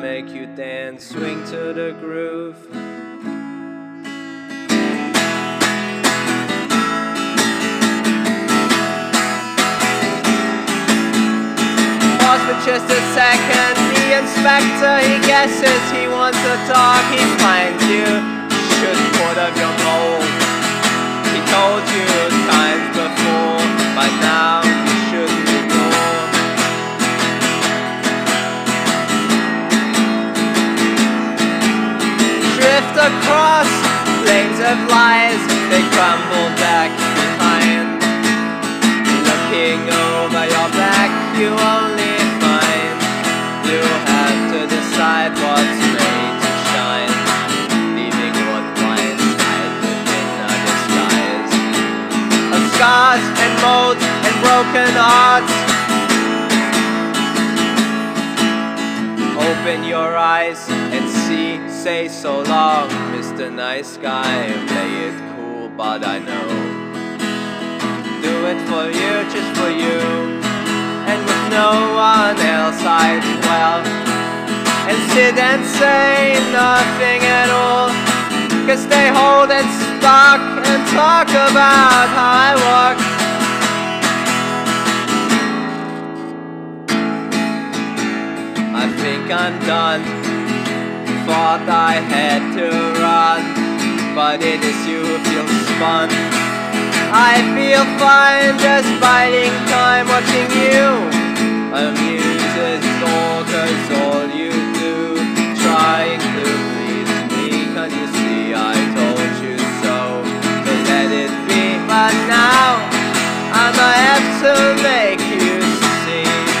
make you dance, swing to the groove. Pause for just a second, the inspector he guesses he wants to talk, he finds you. Crumble back behind. Looking over your back, you only find you have to decide what's made to shine, leaving what blinds hide within a disguise of scars and molds and broken hearts. Open your eyes and see, say so long, Mr. Nice Guy. Play it cool, but I know. Do it for you, just for you. And with no one else, I'd well. And sit and say nothing at all. Cause they hold and stock and talk about how I walk. I think I'm done. Thought I had to run, but it is you who feels spun. I feel fine just biding time watching you. Amuses all cause all you do, trying to please me. Cause you see, I told you so. So let it be, but now I'ma have to make you see.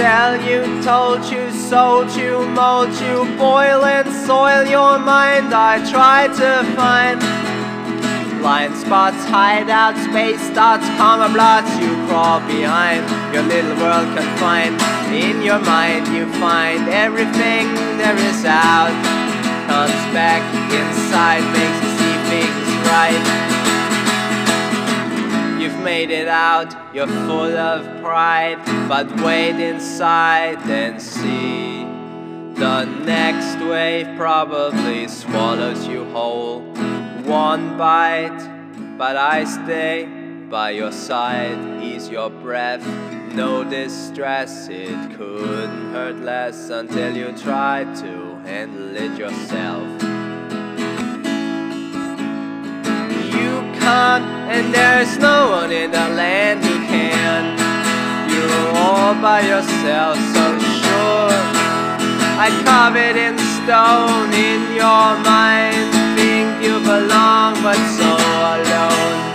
tell you, told you, sold you, mold you, boil and soil your mind. I try to find blind spots, hideout, space dots, comma blots. You crawl behind your little world confined. In your mind, you find everything there is out. Comes back inside, makes you see things right. Made it out, you're full of pride, but wait inside and see. The next wave probably swallows you whole. One bite, but I stay by your side, ease your breath. No distress, it couldn't hurt less until you try to handle it yourself. And there's no one in the land who can. You're all by yourself, so sure. I carve it in stone in your mind. Think you belong, but so alone.